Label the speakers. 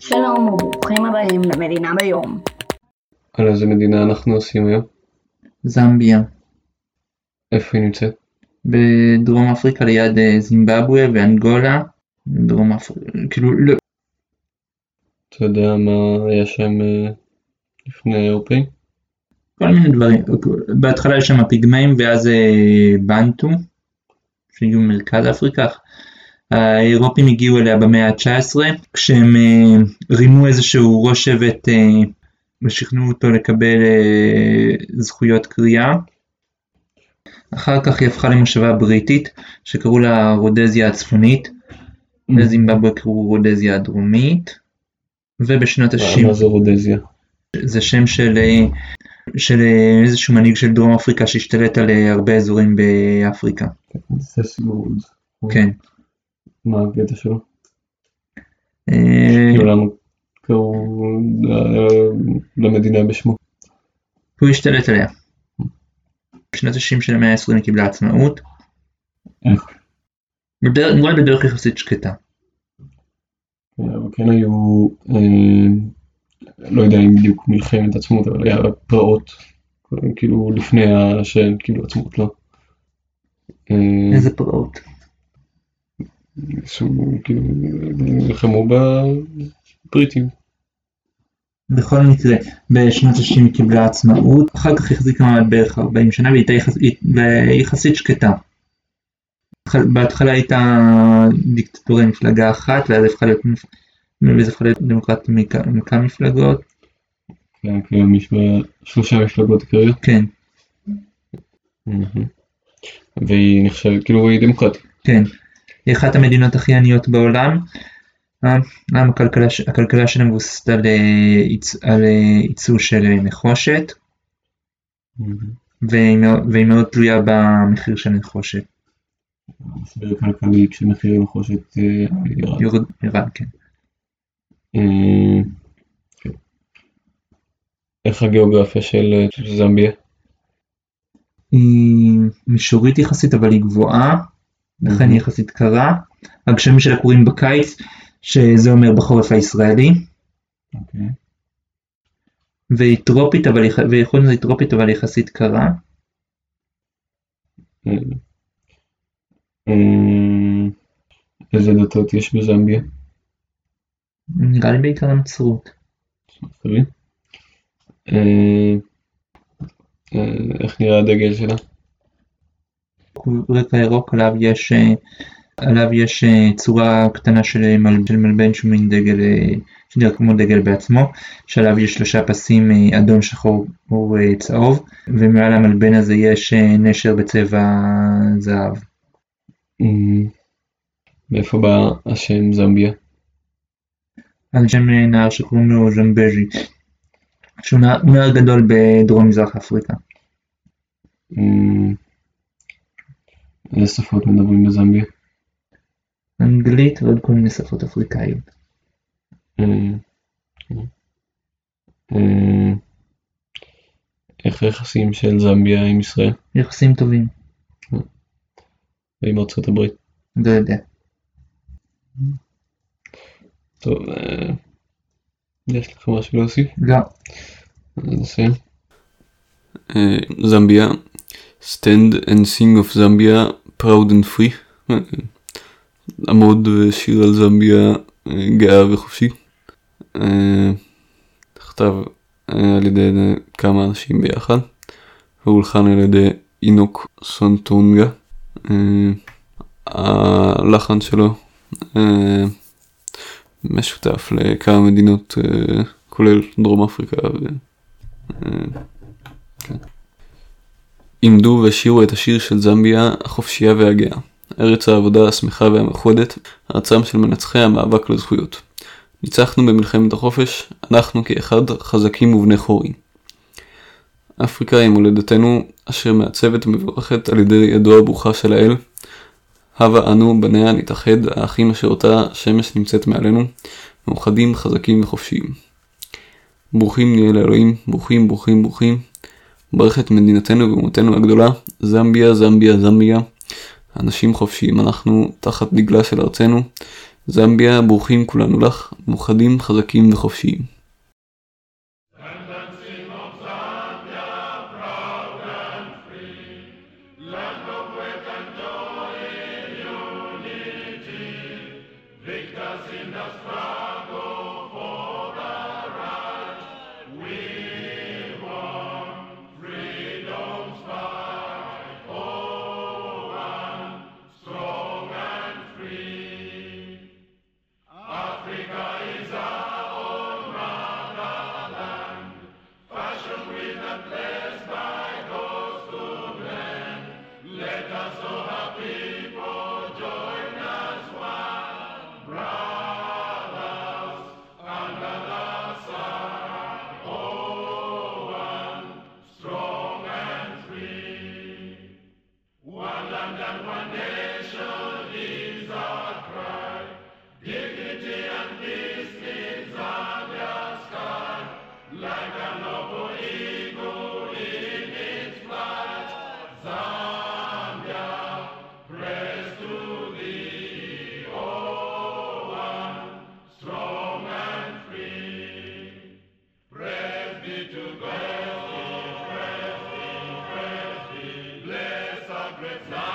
Speaker 1: שלום וברוכים הבאים למדינה ביום.
Speaker 2: על איזה מדינה אנחנו עושים היום?
Speaker 3: זמביה,
Speaker 2: איפה היא נמצאת?
Speaker 3: בדרום אפריקה ליד אה, זימבבואה ואנגולה, דרום אפריקה, כאילו לא,
Speaker 2: אתה יודע מה היה שם אה, לפני האירופאים?
Speaker 3: כל מיני דברים, בהתחלה יש שם פיגמאים ואז אה, בנטו, שהגיעו ממרכז אפריקה, האירופים הגיעו אליה במאה ה-19, כשהם אה, רימו איזשהו ראש שבט אה, ושכנעו אותו לקבל אה, זכויות קריאה. אחר כך היא הפכה למושבה בריטית שקראו לה רודזיה הצפונית, בזימבבואה קראו רודזיה הדרומית, ובשנות ה-60
Speaker 2: מה זה רודזיה?
Speaker 3: זה שם של, של איזשהו מנהיג של דרום אפריקה שהשתלט על הרבה אזורים באפריקה. כן.
Speaker 2: מה הקטע שלו?
Speaker 3: אה,
Speaker 2: כאילו למה קראו למדינה בשמו?
Speaker 3: הוא השתלט עליה. בשנות ה-60 של המאה ה-20 היא קיבלה עצמאות.
Speaker 2: איך?
Speaker 3: נראה לי בדרך יחסית שקטה.
Speaker 2: אבל כן היו, אה, לא יודע אם בדיוק מלחמת עצמאות, אבל היה פרעות, כאילו לפני ה- שהם קיבלו עצמאות, לא? אה,
Speaker 3: איזה פרעות.
Speaker 2: כאילו נלחמו בבריטים.
Speaker 3: בכל מקרה, בשנות ה-60 היא קיבלה עצמאות, אחר כך החזיקה מעמד בערך 40 שנה והיא הייתה יחסית, שקטה. בהתחלה הייתה דיקטטורה מפלגה אחת, ואז הפכה להיות, הפכה להיות דמוקרטית עם עם כמה מפלגות,
Speaker 2: כן, כאילו שלושה מפלגות עיקריות.
Speaker 3: כן,
Speaker 2: מהמם. והיא נחשבת, כאילו היא דמוקרטית.
Speaker 3: כן. היא אחת המדינות הכי עניות בעולם. אה, גם הכלכלה, ש- הכלכלה שלה מבוססת על, אה, על אה, ייצוא של אה, נחושת, והיא מאוד- והיא מאוד תלויה במחיר של נחושת.
Speaker 2: משבר כלכלי כשמחיר הנחושת אה, ירד.
Speaker 3: יורד, ירד, כן.
Speaker 2: אה, כן. איך הגיאוגרפיה של אה, זמביה?
Speaker 3: היא מישורית יחסית אבל היא גבוהה, לכן היא יחסית קרה. הגשמים שלה קורים בקיץ, שזה אומר בחורף הישראלי,
Speaker 2: אוקיי.
Speaker 3: והיא טרופית אבל היא, ויכול להיות טרופית אבל יחסית קרה.
Speaker 2: אה, אה, איזה דתות יש בזמביה?
Speaker 3: נראה לי בעיקר הנצרות.
Speaker 2: אה, איך נראה הדגל שלה?
Speaker 3: רקע ירוק עליו יש, אה, עליו יש אה, צורה קטנה של, מל, של מלבן שהוא מין דגל, אה, שנראה כמו דגל בעצמו, שעליו יש שלושה פסים אה, אדום, שחור וצהוב, ומעל המלבן הזה יש אה, נשר בצבע זהב.
Speaker 2: אה, מאיפה בא השם זמביה?
Speaker 3: על שם אה, נהר שקוראים לו ז'מבז'י, שהוא נהר גדול בדרום מזרח אפריקה.
Speaker 2: אה, איזה שפות מדברים בזמביה?
Speaker 3: אנגלית ועוד כל מיני שפות אפריקאיות.
Speaker 2: אה, אה, איך היחסים של זמביה עם ישראל
Speaker 3: יחסים טובים,
Speaker 2: ועם ארצות הברית?
Speaker 3: לא יודע.
Speaker 2: טוב, אה, יש לך משהו להוסיף?
Speaker 3: לא.
Speaker 2: נסיים.
Speaker 4: זמביה Stand and Sing of Zambia And Free. אה, עמוד ושיר על זמביה אה, גאה וחופשי. אה, נכתב אה, על ידי כמה אנשים ביחד. והולחן על ידי אינוק סונטונגה. אה, הלחן שלו אה, משותף לכמה מדינות אה, כולל דרום אפריקה ו... אה, כן. עמדו והשירו את השיר של זמביה החופשייה והגאה, ארץ העבודה השמחה והמאוחדת, ארצם של מנצחי המאבק לזכויות. ניצחנו במלחמת החופש, אנחנו כאחד חזקים ובני חורים. אפריקה היא מולדתנו, אשר מעצבת ומבורכת על ידי ידו הברוכה של האל. הבה אנו, בניה, נתאחד, האחים אשר אותה שמש נמצאת מעלינו, מאוחדים, חזקים וחופשיים. ברוכים נהיה לאלוהים, ברוכים, ברוכים, ברוכים. ברך את מדינתנו ואומתנו הגדולה, זמביה, זמביה, זמביה. אנשים חופשיים אנחנו תחת דגלה של ארצנו, זמביה, ברוכים כולנו לך, מאוחדים, חזקים וחופשיים.
Speaker 5: with life.